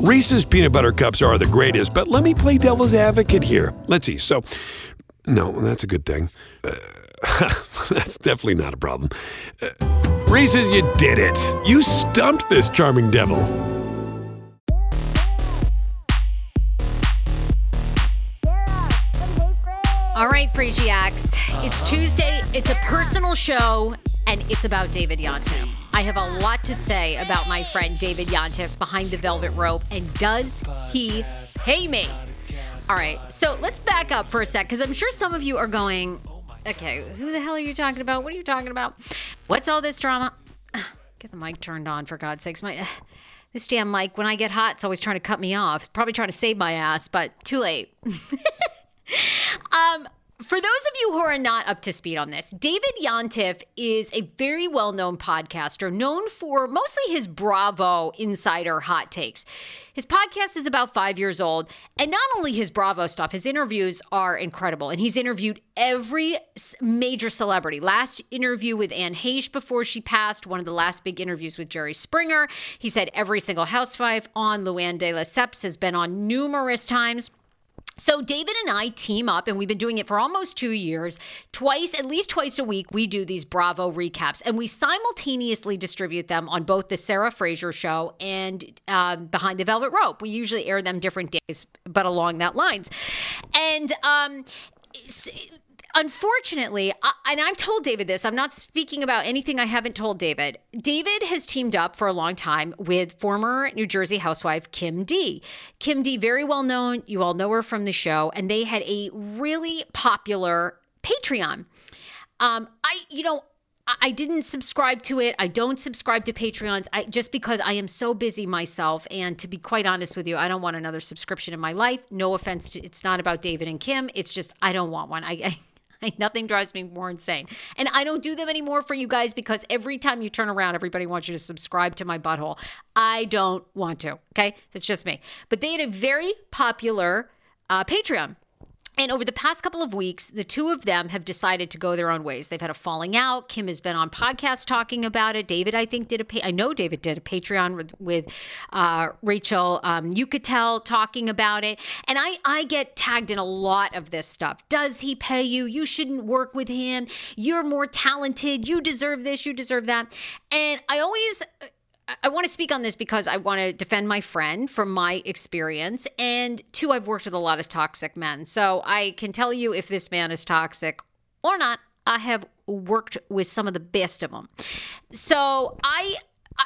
Reese's peanut butter cups are the greatest, but let me play devil's advocate here. Let's see. So, no, that's a good thing. Uh, that's definitely not a problem. Uh, Reese's, you did it. You stumped this charming devil. All right, Phrygiacs. It's Tuesday. It's a personal show, and it's about David Yontef. I have a lot to say about my friend David Yontef behind the velvet rope, and does he pay me? All right, so let's back up for a sec because I'm sure some of you are going, okay, who the hell are you talking about? What are you talking about? What's all this drama? Get the mic turned on, for God's sakes. My this damn mic, when I get hot, it's always trying to cut me off. Probably trying to save my ass, but too late. um, for those of you who are not up to speed on this, David Yontef is a very well known podcaster, known for mostly his Bravo insider hot takes. His podcast is about five years old, and not only his Bravo stuff, his interviews are incredible. And he's interviewed every major celebrity. Last interview with Anne Heche before she passed, one of the last big interviews with Jerry Springer. He said every single housewife on Luann de Lesseps has been on numerous times. So, David and I team up, and we've been doing it for almost two years. Twice, at least twice a week, we do these Bravo recaps, and we simultaneously distribute them on both the Sarah Fraser show and um, Behind the Velvet Rope. We usually air them different days, but along that lines. And um, unfortunately, I, and I've told David this, I'm not speaking about anything I haven't told David. David has teamed up for a long time with former New Jersey housewife Kim D. Kim D, very well known. You all know her from the show, and they had a really popular Patreon. Um, I, you know, I didn't subscribe to it. I don't subscribe to Patreons I, just because I am so busy myself. And to be quite honest with you, I don't want another subscription in my life. No offense, to, it's not about David and Kim. It's just I don't want one. I, I Nothing drives me more insane. And I don't do them anymore for you guys because every time you turn around, everybody wants you to subscribe to my butthole. I don't want to. Okay. That's just me. But they had a very popular uh, Patreon. And over the past couple of weeks, the two of them have decided to go their own ways. They've had a falling out. Kim has been on podcasts talking about it. David, I think, did a. I know David did a Patreon with, with uh, Rachel um, talking about it. And I, I get tagged in a lot of this stuff. Does he pay you? You shouldn't work with him. You're more talented. You deserve this. You deserve that. And I always I want to speak on this because I want to defend my friend from my experience. And two, I've worked with a lot of toxic men. So I can tell you if this man is toxic or not. I have worked with some of the best of them. So I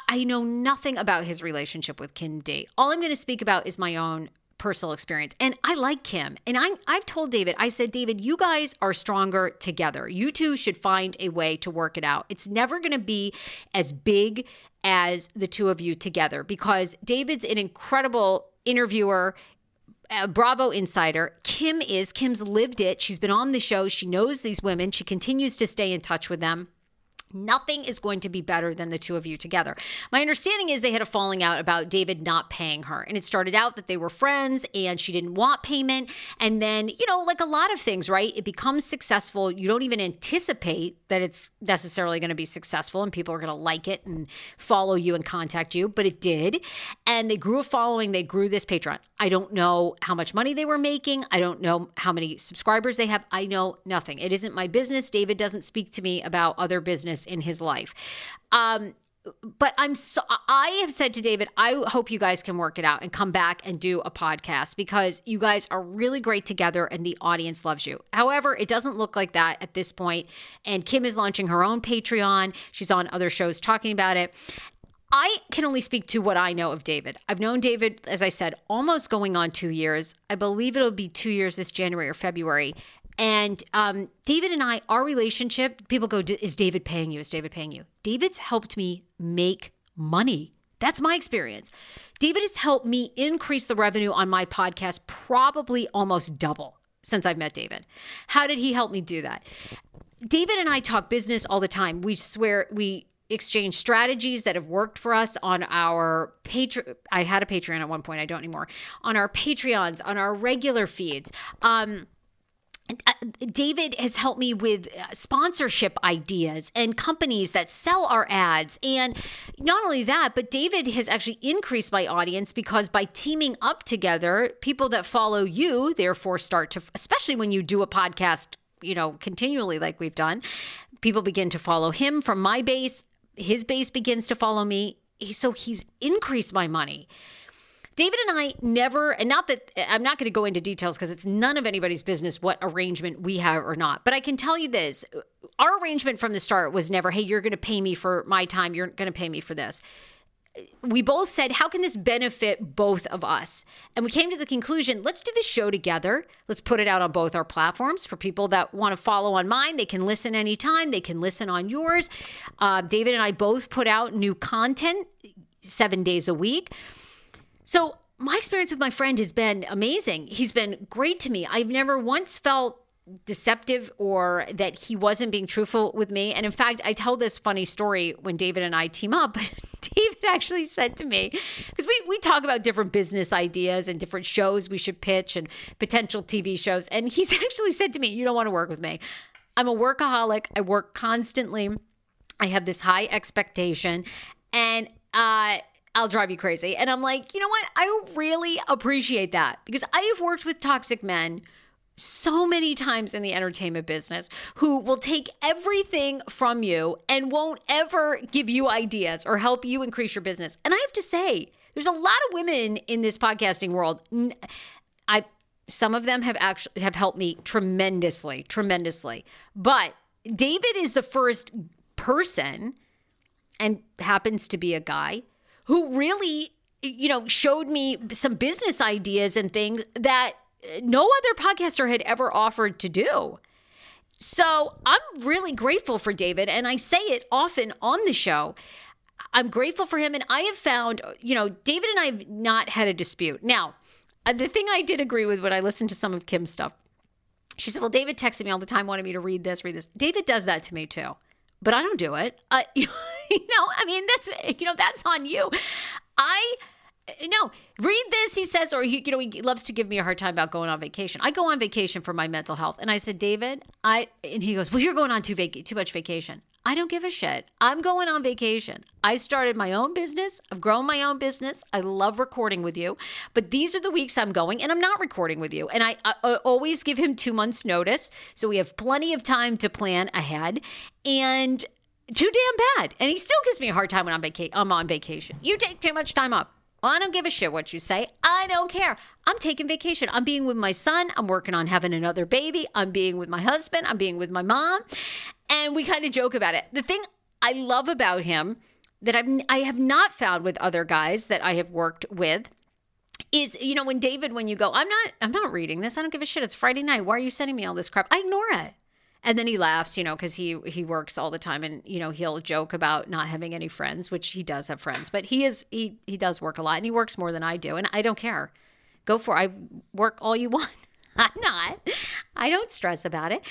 I know nothing about his relationship with Kim D. All I'm going to speak about is my own personal experience. And I like Kim. And I, I've told David, I said, David, you guys are stronger together. You two should find a way to work it out. It's never going to be as big as the two of you together because David's an incredible interviewer. Bravo insider. Kim is. Kim's lived it. She's been on the show. She knows these women. She continues to stay in touch with them. Nothing is going to be better than the two of you together. My understanding is they had a falling out about David not paying her. And it started out that they were friends and she didn't want payment. And then, you know, like a lot of things, right? It becomes successful. You don't even anticipate that it's necessarily going to be successful and people are going to like it and follow you and contact you. But it did. And they grew a following. They grew this Patreon. I don't know how much money they were making. I don't know how many subscribers they have. I know nothing. It isn't my business. David doesn't speak to me about other business in his life. Um, but I'm so I have said to David, I hope you guys can work it out and come back and do a podcast because you guys are really great together and the audience loves you. However, it doesn't look like that at this point. And Kim is launching her own Patreon. She's on other shows talking about it. I can only speak to what I know of David. I've known David, as I said, almost going on two years. I believe it'll be two years this January or February. And um, David and I, our relationship, people go, Is David paying you? Is David paying you? David's helped me make money. That's my experience. David has helped me increase the revenue on my podcast probably almost double since I've met David. How did he help me do that? David and I talk business all the time. We swear we exchange strategies that have worked for us on our Patreon. I had a Patreon at one point, I don't anymore. On our Patreons, on our regular feeds. Um, David has helped me with uh, sponsorship ideas and companies that sell our ads. And not only that, but David has actually increased my audience because by teaming up together, people that follow you therefore start to, especially when you do a podcast, you know, continually like we've done, people begin to follow him from my base. His base begins to follow me. So he's increased my money. David and I never, and not that I'm not going to go into details because it's none of anybody's business what arrangement we have or not. But I can tell you this our arrangement from the start was never, hey, you're going to pay me for my time, you're going to pay me for this. We both said, how can this benefit both of us? And we came to the conclusion, let's do this show together. Let's put it out on both our platforms for people that want to follow on mine. They can listen anytime, they can listen on yours. Uh, David and I both put out new content seven days a week. So, my experience with my friend has been amazing. He's been great to me. I've never once felt deceptive or that he wasn't being truthful with me. And in fact, I tell this funny story when David and I team up. But David actually said to me, because we, we talk about different business ideas and different shows we should pitch and potential TV shows. And he's actually said to me, You don't want to work with me. I'm a workaholic. I work constantly. I have this high expectation. And uh, I'll drive you crazy. And I'm like, you know what? I really appreciate that because I have worked with toxic men so many times in the entertainment business who will take everything from you and won't ever give you ideas or help you increase your business. And I have to say, there's a lot of women in this podcasting world. I some of them have actually have helped me tremendously, tremendously. But David is the first person and happens to be a guy who really, you know, showed me some business ideas and things that no other podcaster had ever offered to do. So I'm really grateful for David, and I say it often on the show. I'm grateful for him, and I have found, you know, David and I have not had a dispute. Now, uh, the thing I did agree with when I listened to some of Kim's stuff, she said, Well, David texted me all the time, wanted me to read this, read this. David does that to me too but I don't do it. Uh, you know, I mean, that's you know, that's on you. I no, read this, he says, or he, you know, he loves to give me a hard time about going on vacation. I go on vacation for my mental health. And I said, David, I, and he goes, well, you're going on too, vac- too much vacation. I don't give a shit. I'm going on vacation. I started my own business. I've grown my own business. I love recording with you, but these are the weeks I'm going and I'm not recording with you. And I, I always give him two months notice. So we have plenty of time to plan ahead and too damn bad. And he still gives me a hard time when I'm, vaca- I'm on vacation. You take too much time up. Well, I don't give a shit what you say. I don't care. I'm taking vacation. I'm being with my son. I'm working on having another baby. I'm being with my husband. I'm being with my mom. And we kind of joke about it. The thing I love about him that I've, I have not found with other guys that I have worked with is you know when David when you go I'm not I'm not reading this I don't give a shit it's Friday night why are you sending me all this crap I ignore it and then he laughs, you know, because he he works all the time, and you know he'll joke about not having any friends, which he does have friends, but he is he he does work a lot, and he works more than I do, and I don't care. Go for it. I work all you want. I'm not. I don't stress about it.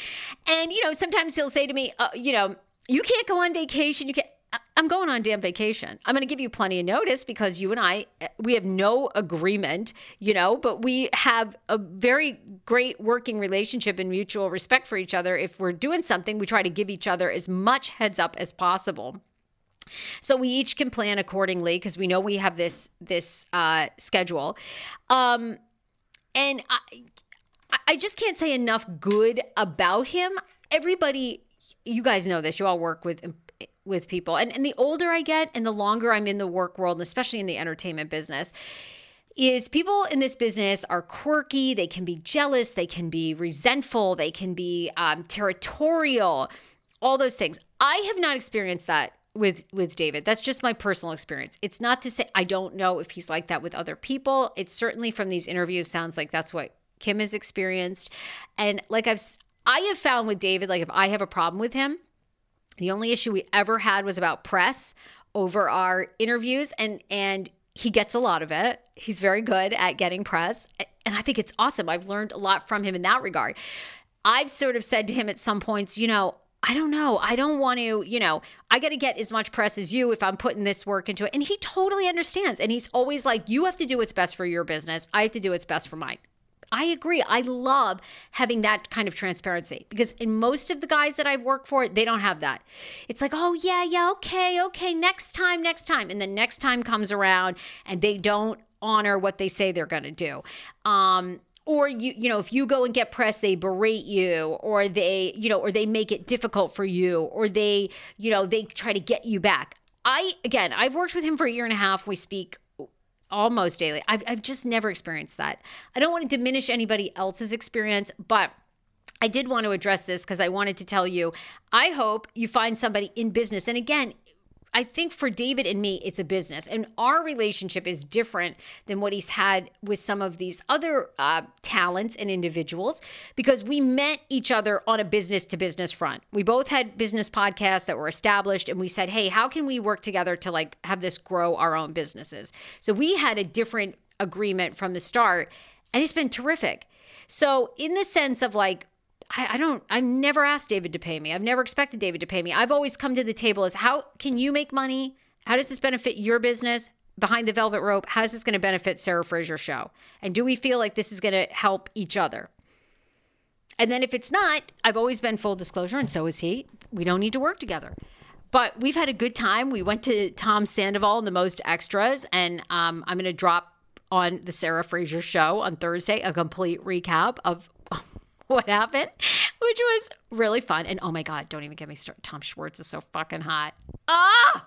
And you know, sometimes he'll say to me, uh, you know, You can't go on vacation. You can't. I'm going on damn vacation. I'm going to give you plenty of notice because you and I, we have no agreement, you know, but we have a very great working relationship and mutual respect for each other. If we're doing something, we try to give each other as much heads up as possible. So we each can plan accordingly because we know we have this this uh, schedule, um, and I I just can't say enough good about him. Everybody, you guys know this. You all work with with people. And, and the older I get and the longer I'm in the work world, and especially in the entertainment business, is people in this business are quirky. They can be jealous. They can be resentful. They can be um, territorial. All those things. I have not experienced that with with David. That's just my personal experience. It's not to say I don't know if he's like that with other people. It's certainly from these interviews sounds like that's what Kim has experienced. And like I've I have found with David like if I have a problem with him, the only issue we ever had was about press over our interviews and and he gets a lot of it. He's very good at getting press and I think it's awesome. I've learned a lot from him in that regard. I've sort of said to him at some points, you know, I don't know. I don't want to, you know, I got to get as much press as you if I'm putting this work into it. And he totally understands. And he's always like, you have to do what's best for your business. I have to do what's best for mine. I agree. I love having that kind of transparency because in most of the guys that I've worked for, they don't have that. It's like, oh, yeah, yeah, okay, okay, next time, next time. And the next time comes around and they don't honor what they say they're going to do. Um, or you you know if you go and get press they berate you or they you know or they make it difficult for you or they you know they try to get you back i again i've worked with him for a year and a half we speak almost daily. I've, I've just never experienced that. I don't want to diminish anybody else's experience, but I did want to address this because I wanted to tell you I hope you find somebody in business. And again, I think for David and me, it's a business, and our relationship is different than what he's had with some of these other uh, talents and individuals because we met each other on a business to business front. We both had business podcasts that were established, and we said, "Hey, how can we work together to like have this grow our own businesses?" So we had a different agreement from the start, and it's been terrific. So, in the sense of like I, I don't, I've never asked David to pay me. I've never expected David to pay me. I've always come to the table as how can you make money? How does this benefit your business? Behind the velvet rope, how is this going to benefit Sarah Fraser show? And do we feel like this is going to help each other? And then if it's not, I've always been full disclosure, and so is he. We don't need to work together. But we've had a good time. We went to Tom Sandoval and the Most Extras, and um, I'm going to drop on the Sarah Fraser show on Thursday a complete recap of what happened, which was really fun. And oh my God, don't even get me started. Tom Schwartz is so fucking hot. Ah!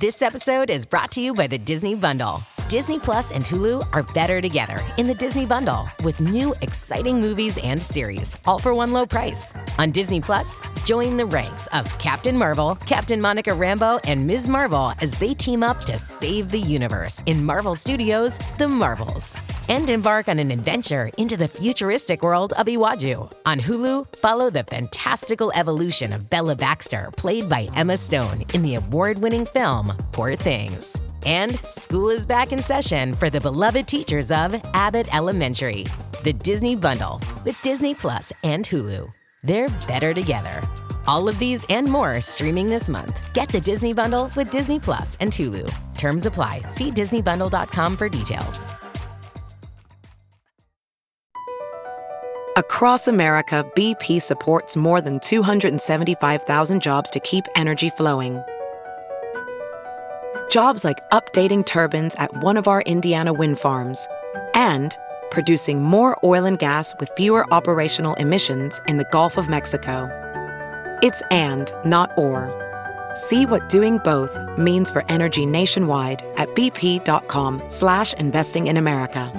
This episode is brought to you by the Disney Bundle. Disney Plus and Hulu are better together in the Disney Bundle with new exciting movies and series, all for one low price. On Disney Plus, join the ranks of Captain Marvel, Captain Monica Rambeau, and Ms. Marvel as they team up to save the universe in Marvel Studios' The Marvels. And embark on an adventure into the futuristic world of Iwaju. On Hulu, follow the fantastical evolution of Bella Baxter, played by Emma Stone, in the award winning film Poor Things. And school is back in session for the beloved teachers of Abbott Elementary. The Disney Bundle with Disney Plus and Hulu. They're better together. All of these and more streaming this month. Get the Disney Bundle with Disney Plus and Hulu. Terms apply. See DisneyBundle.com for details. Across America, BP supports more than 275,000 jobs to keep energy flowing. Jobs like updating turbines at one of our Indiana wind farms and producing more oil and gas with fewer operational emissions in the Gulf of Mexico. It's and, not or. See what doing both means for energy nationwide at bp.com slash investing in America.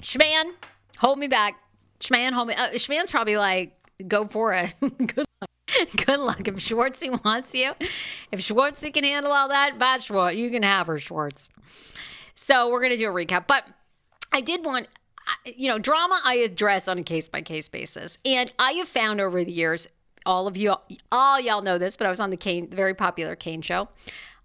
Schman, hold me back. Schman, hold me. Uh, Schman's probably like, go for it. Good luck. If Schwartzy wants you, if Schwartzy can handle all that, bye, Schwartz. You can have her, Schwartz. So we're going to do a recap. But I did want, you know, drama I address on a case by case basis. And I have found over the years, all of you, all y'all know this, but I was on the Kane, the very popular Kane show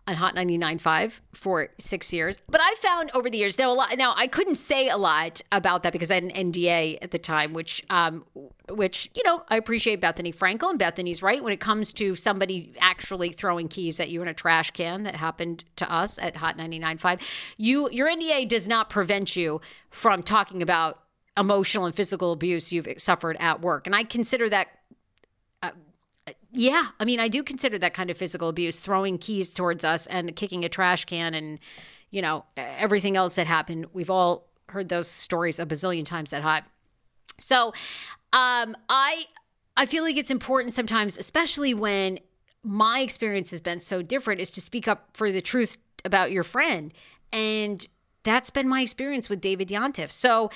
on Hot 99.5 for six years. But I found over the years, now a lot. Now I couldn't say a lot about that because I had an NDA at the time, which, um, which you know, I appreciate Bethenny Frankel and Bethenny's right when it comes to somebody actually throwing keys at you in a trash can that happened to us at Hot 99.5. You, your NDA does not prevent you from talking about emotional and physical abuse you've suffered at work, and I consider that yeah, I mean, I do consider that kind of physical abuse, throwing keys towards us and kicking a trash can and, you know, everything else that happened. We've all heard those stories a bazillion times at hot. So, um, I I feel like it's important sometimes, especially when my experience has been so different, is to speak up for the truth about your friend. And that's been my experience with David Yontef. So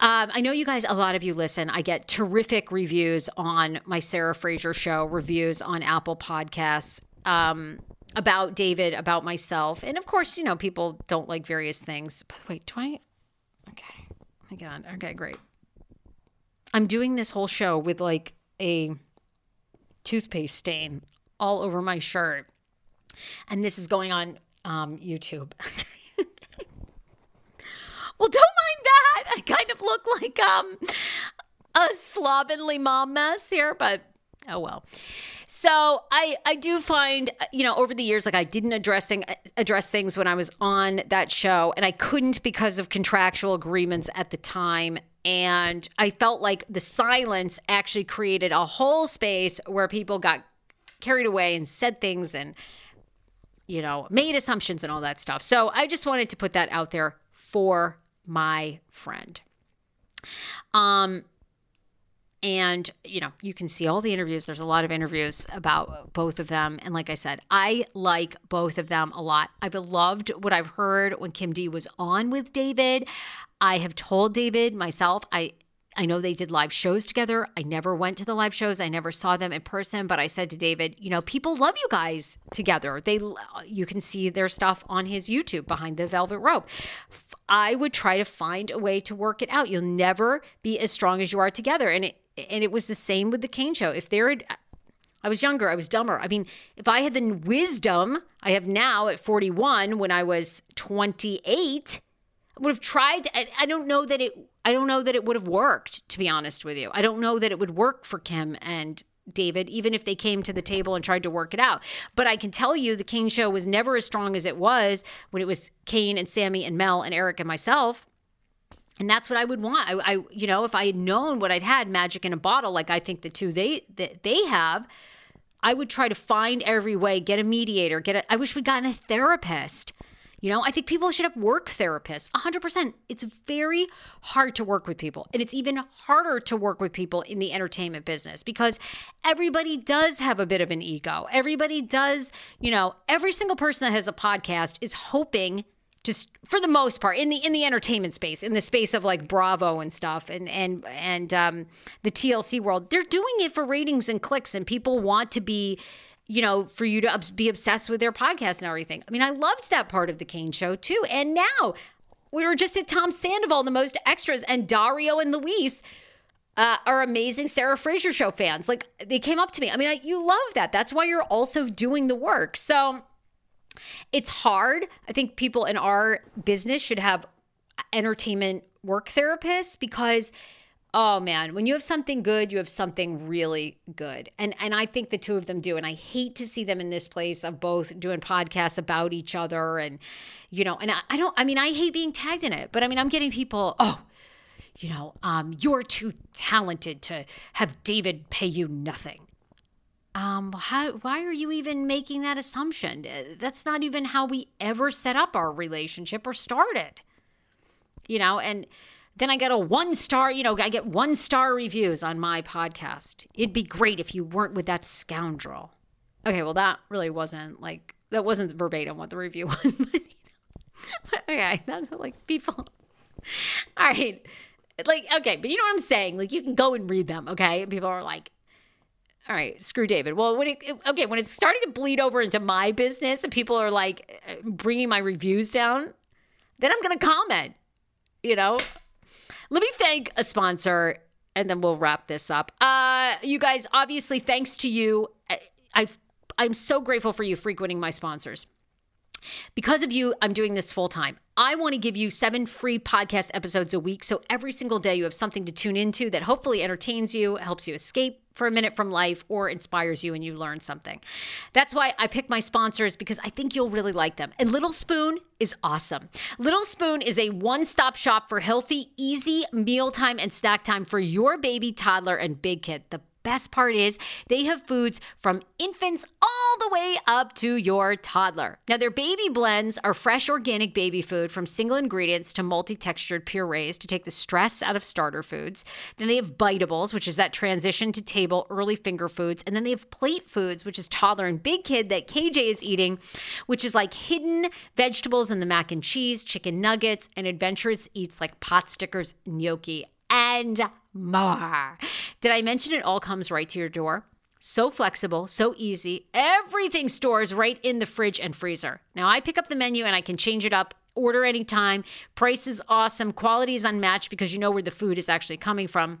um, I know you guys, a lot of you listen. I get terrific reviews on my Sarah Fraser show, reviews on Apple Podcasts um, about David, about myself. And of course, you know, people don't like various things. By the way, do I? Okay. My God. Okay, great. I'm doing this whole show with like a toothpaste stain all over my shirt. And this is going on um, YouTube. Well, don't mind that. I kind of look like um a slovenly mom mess here, but oh well. So I I do find you know over the years like I didn't address thing address things when I was on that show and I couldn't because of contractual agreements at the time and I felt like the silence actually created a whole space where people got carried away and said things and you know made assumptions and all that stuff. So I just wanted to put that out there for my friend. Um, and you know you can see all the interviews. There's a lot of interviews about both of them. And like i said i like both of them a lot. I've loved what i've heard when kim d was on with david. I have told david myself i I know they did live shows together. I never went to the live shows. I never saw them in person, but I said to David, you know, people love you guys together. They you can see their stuff on his YouTube behind the velvet rope. I would try to find a way to work it out. You'll never be as strong as you are together. And it and it was the same with the Kane show. If there had I was younger, I was dumber. I mean, if I had the wisdom I have now at 41 when I was 28, I would have tried. I, I don't know that it I don't know that it would have worked, to be honest with you. I don't know that it would work for Kim and David, even if they came to the table and tried to work it out. But I can tell you the Kane show was never as strong as it was when it was Kane and Sammy and Mel and Eric and myself. And that's what I would want. I, I you know, if I had known what I'd had, magic in a bottle, like I think the two they that they have, I would try to find every way, get a mediator, get a I wish we'd gotten a therapist. You know, I think people should have work therapists 100%. It's very hard to work with people. And it's even harder to work with people in the entertainment business because everybody does have a bit of an ego. Everybody does, you know, every single person that has a podcast is hoping just for the most part in the in the entertainment space in the space of like bravo and stuff and and and um the tlc world they're doing it for ratings and clicks and people want to be you know, for you to be obsessed with their podcast and everything. I mean, I loved that part of the Kane show too. And now we were just at Tom Sandoval, the most extras, and Dario and Luis uh, are amazing Sarah Fraser show fans. Like they came up to me. I mean, I, you love that. That's why you're also doing the work. So it's hard. I think people in our business should have entertainment work therapists because Oh man, when you have something good, you have something really good. And and I think the two of them do. And I hate to see them in this place of both doing podcasts about each other and you know, and I, I don't I mean I hate being tagged in it, but I mean I'm getting people, oh, you know, um, you're too talented to have David pay you nothing. Um, how, why are you even making that assumption? Uh, that's not even how we ever set up our relationship or started. You know, and then I get a one star, you know, I get one star reviews on my podcast. It'd be great if you weren't with that scoundrel. Okay, well, that really wasn't like, that wasn't verbatim what the review was. but, you know, okay, that's what like people. All right. Like, okay, but you know what I'm saying? Like, you can go and read them, okay? And people are like, all right, screw David. Well, when it, okay, when it's starting to bleed over into my business and people are like bringing my reviews down, then I'm going to comment, you know? Let me thank a sponsor and then we'll wrap this up. Uh, you guys, obviously, thanks to you, I, I I'm so grateful for you frequenting my sponsors. Because of you, I'm doing this full time. I want to give you seven free podcast episodes a week. So every single day, you have something to tune into that hopefully entertains you, helps you escape for a minute from life, or inspires you and you learn something. That's why I pick my sponsors because I think you'll really like them. And Little Spoon is awesome. Little Spoon is a one stop shop for healthy, easy mealtime and snack time for your baby, toddler, and big kid. The best part is they have foods from infants all the way up to your toddler. Now, their baby blends are fresh organic baby food from single ingredients to multi textured purees to take the stress out of starter foods. Then they have biteables, which is that transition to table early finger foods. And then they have plate foods, which is toddler and big kid that KJ is eating, which is like hidden vegetables in the mac and cheese, chicken nuggets, and adventurous eats like pot stickers, gnocchi, and more. Did I mention it all comes right to your door? So flexible, so easy. Everything stores right in the fridge and freezer. Now I pick up the menu and I can change it up, order anytime. Price is awesome, quality is unmatched because you know where the food is actually coming from.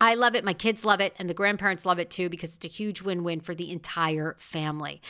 I love it. My kids love it, and the grandparents love it too because it's a huge win win for the entire family.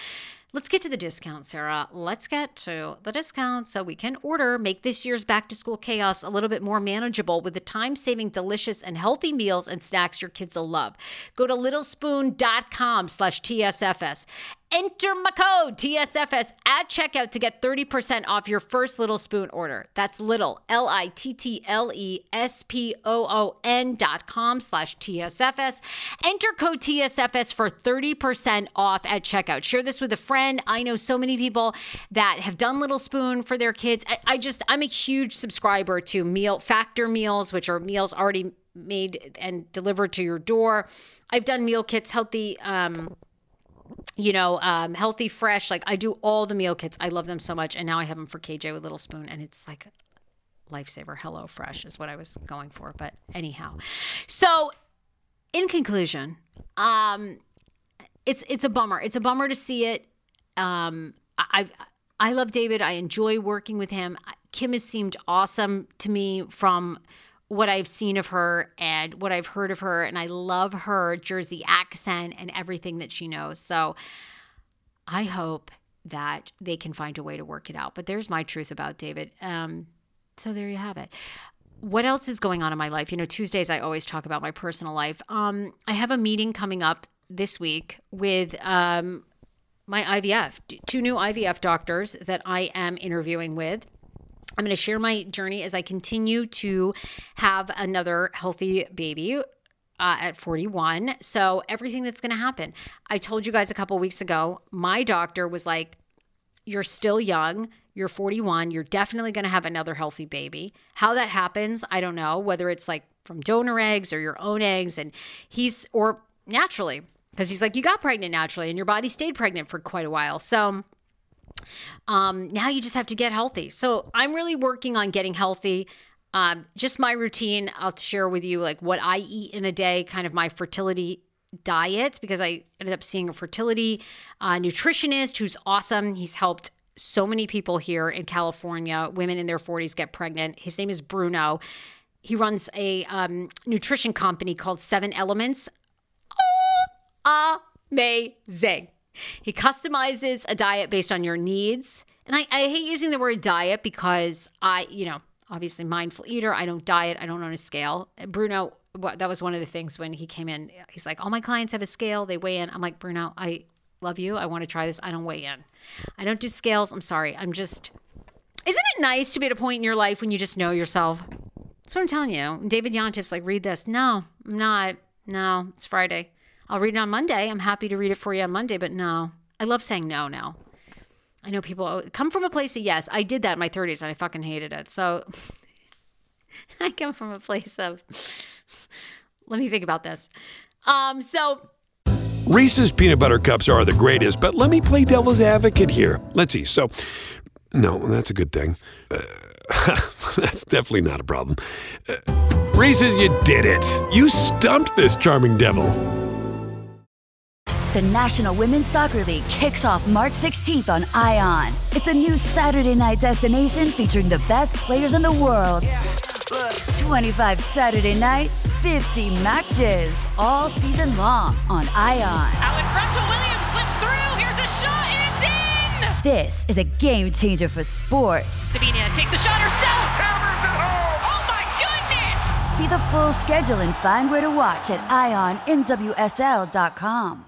Let's get to the discount, Sarah. Let's get to the discount so we can order, make this year's back to school chaos a little bit more manageable with the time saving, delicious, and healthy meals and snacks your kids will love. Go to littlespoon.com slash TSFS. Enter my code TSFS at checkout to get 30% off your first Little Spoon order. That's little, L I T T L E S P O O N dot com slash TSFS. Enter code TSFS for 30% off at checkout. Share this with a friend. I know so many people that have done Little Spoon for their kids. I, I just, I'm a huge subscriber to Meal Factor meals, which are meals already made and delivered to your door. I've done meal kits, healthy, um, you know, um, healthy, fresh. Like I do all the meal kits. I love them so much. And now I have them for KJ with Little Spoon, and it's like lifesaver. Hello Fresh is what I was going for. But anyhow, so in conclusion, um, it's it's a bummer. It's a bummer to see it. Um, I I love David. I enjoy working with him. Kim has seemed awesome to me from what I've seen of her and what I've heard of her. And I love her Jersey accent and everything that she knows. So I hope that they can find a way to work it out. But there's my truth about David. Um, so there you have it. What else is going on in my life? You know, Tuesdays I always talk about my personal life. Um, I have a meeting coming up this week with um, my IVF, two new IVF doctors that I am interviewing with. I'm going to share my journey as I continue to have another healthy baby uh, at 41. So, everything that's going to happen. I told you guys a couple weeks ago, my doctor was like, You're still young. You're 41. You're definitely going to have another healthy baby. How that happens, I don't know, whether it's like from donor eggs or your own eggs. And he's, or naturally, because he's like, You got pregnant naturally and your body stayed pregnant for quite a while. So, um, now you just have to get healthy. So I'm really working on getting healthy. Um, just my routine. I'll share with you like what I eat in a day, kind of my fertility diet, because I ended up seeing a fertility uh, nutritionist who's awesome. He's helped so many people here in California, women in their 40s get pregnant. His name is Bruno. He runs a um, nutrition company called Seven Elements. Oh, amazing. He customizes a diet based on your needs. And I, I hate using the word diet because I, you know, obviously mindful eater. I don't diet. I don't own a scale. Bruno that was one of the things when he came in. He's like, all my clients have a scale. They weigh in. I'm like, Bruno, I love you. I want to try this. I don't weigh in. I don't do scales. I'm sorry. I'm just. Isn't it nice to be at a point in your life when you just know yourself? That's what I'm telling you. David Yontef's like, read this. No, I'm not. No, it's Friday. I'll read it on Monday. I'm happy to read it for you on Monday, but no. I love saying no now. I know people come from a place of yes. I did that in my 30s and I fucking hated it. So I come from a place of let me think about this. Um, so Reese's peanut butter cups are the greatest, but let me play devil's advocate here. Let's see. So, no, that's a good thing. Uh, that's definitely not a problem. Uh, Reese's, you did it. You stumped this charming devil. The National Women's Soccer League kicks off March 16th on ION. It's a new Saturday night destination featuring the best players in the world. 25 Saturday nights, 50 matches, all season long on ION. Out in front to Williams, slips through. Here's a shot, and it's in! This is a game changer for sports. Sabina takes a shot herself. Hammers it home. Oh my goodness! See the full schedule and find where to watch at IONNWSL.com.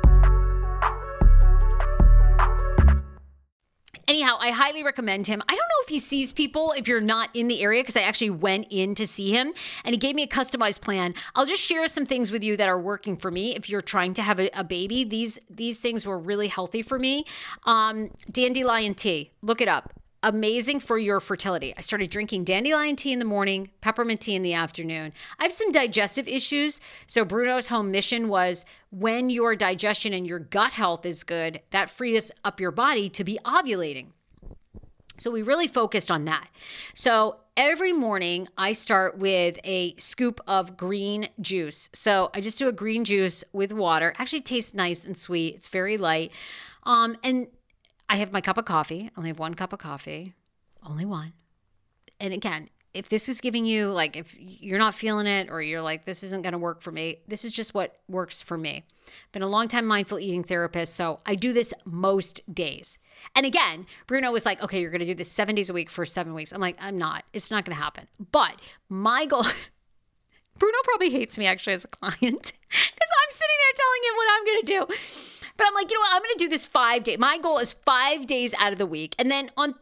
Anyhow, I highly recommend him. I don't know if he sees people if you're not in the area because I actually went in to see him and he gave me a customized plan. I'll just share some things with you that are working for me. If you're trying to have a, a baby, these these things were really healthy for me. Um, dandelion tea, look it up amazing for your fertility. I started drinking dandelion tea in the morning, peppermint tea in the afternoon. I have some digestive issues. So, Bruno's home mission was when your digestion and your gut health is good, that frees up your body to be ovulating. So, we really focused on that. So, every morning I start with a scoop of green juice. So, I just do a green juice with water. Actually, tastes nice and sweet, it's very light. Um, and I have my cup of coffee. I only have one cup of coffee, only one. And again, if this is giving you like if you're not feeling it or you're like this isn't going to work for me, this is just what works for me. I've Been a long time mindful eating therapist, so I do this most days. And again, Bruno was like, "Okay, you're going to do this 7 days a week for 7 weeks." I'm like, "I'm not. It's not going to happen." But my goal Bruno probably hates me actually as a client because I'm sitting there telling him what I'm going to do. But I'm like, you know what? I'm going to do this five days. My goal is five days out of the week. And then on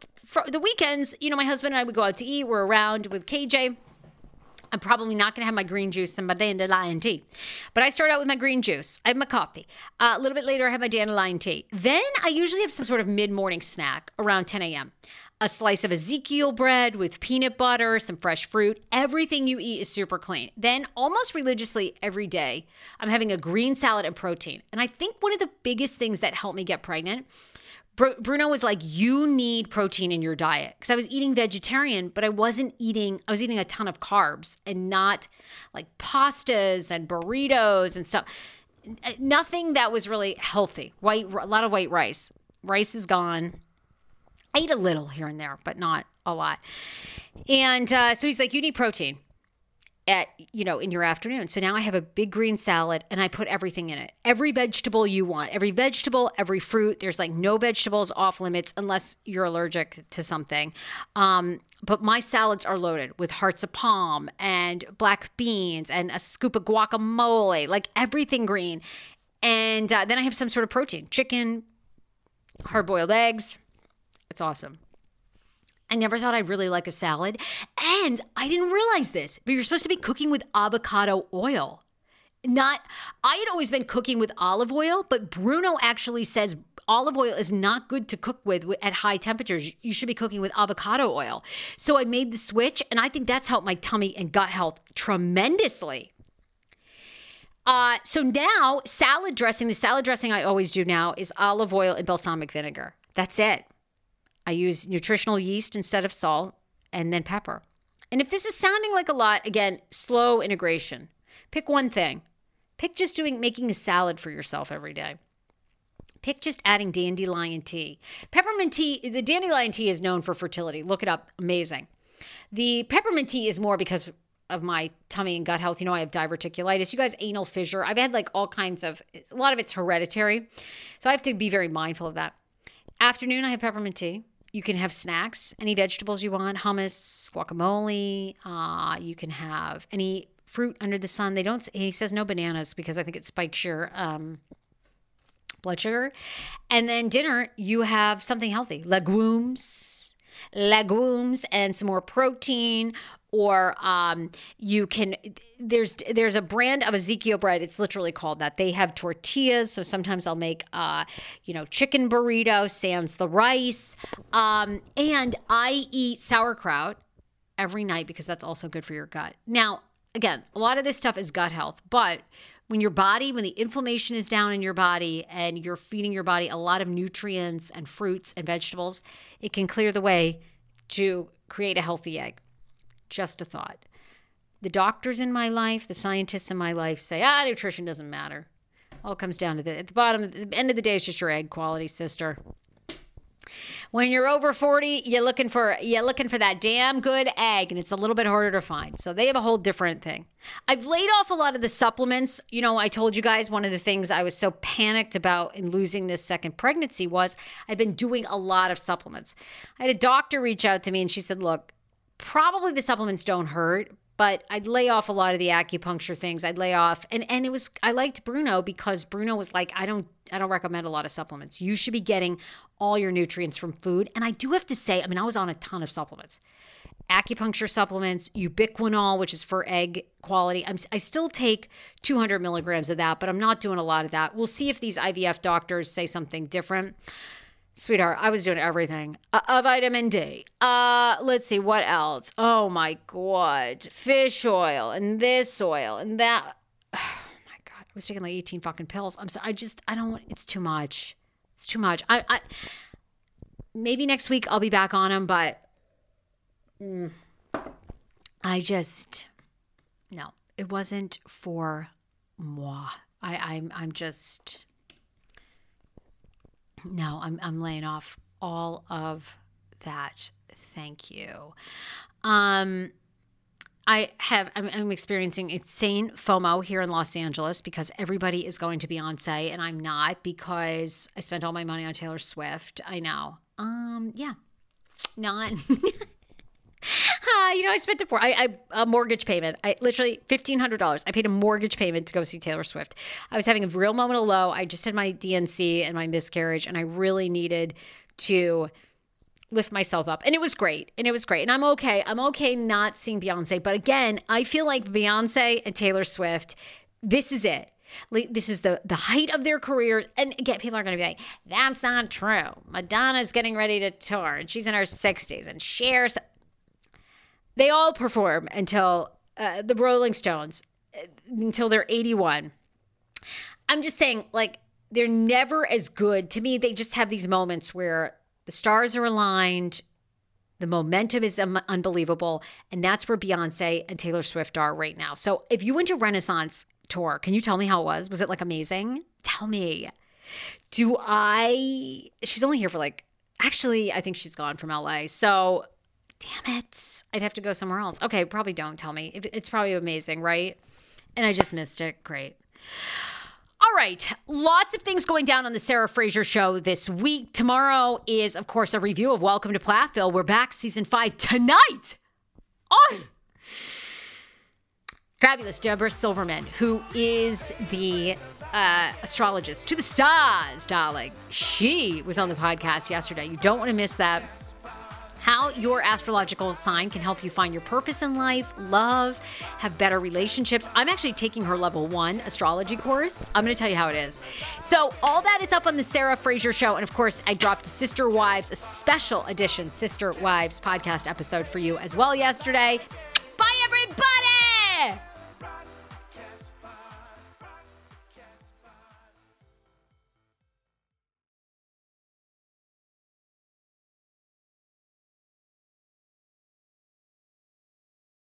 the weekends, you know, my husband and I would go out to eat. We're around with KJ. I'm probably not going to have my green juice and my dandelion tea. But I start out with my green juice. I have my coffee. Uh, a little bit later, I have my dandelion tea. Then I usually have some sort of mid morning snack around 10 a.m a slice of Ezekiel bread with peanut butter, some fresh fruit. Everything you eat is super clean. Then, almost religiously every day, I'm having a green salad and protein. And I think one of the biggest things that helped me get pregnant. Bruno was like, You need protein in your diet. Because I was eating vegetarian, but I wasn't eating, I was eating a ton of carbs and not like pastas and burritos and stuff. Nothing that was really healthy. White, a lot of white rice. Rice is gone I eat a little here and there, but not a lot. And uh, so he's like, you need protein at you know in your afternoon. So now i have a big green salad and i put everything in it. Every vegetable you want every vegetable every fruit. There's like no vegetables off limits unless you're allergic to something. Um, but my salads are loaded with hearts of palm and black beans and a scoop of guacamole like everything green. And uh, then i have some sort of protein chicken hard boiled eggs. It's awesome. I never thought I'd really like a salad. And I didn't realize this, but you're supposed to be cooking with avocado oil. not I had always been cooking with olive oil, but Bruno actually says olive oil is not good to cook with at high temperatures. You should be cooking with avocado oil. So I made the switch, and I think that's helped my tummy and gut health tremendously. Uh, so now, salad dressing, the salad dressing I always do now is olive oil and balsamic vinegar. That's it. I use nutritional yeast instead of salt and then pepper. And if this is sounding like a lot, again, slow integration. Pick one thing. Pick just doing making a salad for yourself every day. Pick just adding dandelion tea. Peppermint tea, the dandelion tea is known for fertility. Look it up, amazing. The peppermint tea is more because of my tummy and gut health. You know, I have diverticulitis. You guys, anal fissure. I've had like all kinds of, a lot of it's hereditary. So I have to be very mindful of that. Afternoon, I have peppermint tea. You can have snacks, any vegetables you want, hummus, guacamole. Uh, you can have any fruit under the sun. They don't, he says no bananas because I think it spikes your um, blood sugar. And then dinner, you have something healthy legumes, legumes, and some more protein. Or um, you can there's there's a brand of Ezekiel bread. It's literally called that. They have tortillas, so sometimes I'll make uh, you know chicken burrito, sans the rice, um, and I eat sauerkraut every night because that's also good for your gut. Now, again, a lot of this stuff is gut health, but when your body, when the inflammation is down in your body and you're feeding your body a lot of nutrients and fruits and vegetables, it can clear the way to create a healthy egg. Just a thought. The doctors in my life, the scientists in my life say, ah, nutrition doesn't matter. All comes down to the at the bottom, at the end of the day, it's just your egg quality, sister. When you're over 40, you're looking for you're looking for that damn good egg and it's a little bit harder to find. So they have a whole different thing. I've laid off a lot of the supplements. You know, I told you guys one of the things I was so panicked about in losing this second pregnancy was I've been doing a lot of supplements. I had a doctor reach out to me and she said, "Look, probably the supplements don't hurt, but I'd lay off a lot of the acupuncture things. I'd lay off and and it was I liked Bruno because Bruno was like, I don't I don't recommend a lot of supplements. You should be getting all your nutrients from food. And I do have to say, I mean, I was on a ton of supplements. Acupuncture supplements, ubiquinol, which is for egg quality. I'm, I still take 200 milligrams of that, but I'm not doing a lot of that. We'll see if these IVF doctors say something different. Sweetheart, I was doing everything. Uh, a vitamin D. Uh, let's see what else. Oh my god, fish oil and this oil and that. Oh my god, I was taking like eighteen fucking pills. I'm sorry. I just I don't. It's too much. It's too much. I, I maybe next week I'll be back on them, but mm, I just no. It wasn't for moi. I, I'm I'm just no, I'm I'm laying off all of that. Thank you. Um I have I'm, I'm, experiencing insane FOMO here in Los Angeles because everybody is going to Beyonce and I'm not because I spent all my money on Taylor Swift. I know. Um yeah. Not Uh, you know, I spent it for I, I a mortgage payment. I literally fifteen hundred dollars. I paid a mortgage payment to go see Taylor Swift. I was having a real moment of low. I just had my D&C and my miscarriage, and I really needed to lift myself up. And it was great. And it was great. And I'm okay. I'm okay not seeing Beyonce. But again, I feel like Beyonce and Taylor Swift, this is it. Like, This is the the height of their careers. And again, people are going to be like, "That's not true." Madonna's getting ready to tour, and she's in her 60s, and Cher's they all perform until uh, the Rolling Stones until they're 81. I'm just saying, like, they're never as good. To me, they just have these moments where the stars are aligned, the momentum is unbelievable, and that's where Beyonce and Taylor Swift are right now. So, if you went to Renaissance tour, can you tell me how it was? Was it like amazing? Tell me. Do I? She's only here for like. Actually, I think she's gone from LA. So damn it. I'd have to go somewhere else. Okay, probably don't tell me. It's probably amazing, right? And I just missed it. Great. All right, lots of things going down on the Sarah Fraser show this week. Tomorrow is, of course, a review of Welcome to Plathville. We're back season five tonight. Oh, fabulous Debra Silverman, who is the uh, astrologist to the stars, darling. She was on the podcast yesterday. You don't want to miss that how your astrological sign can help you find your purpose in life, love, have better relationships. I'm actually taking her level one astrology course. I'm going to tell you how it is. So, all that is up on the Sarah Fraser show. And of course, I dropped Sister Wives, a special edition Sister Wives podcast episode for you as well yesterday. Bye, everybody!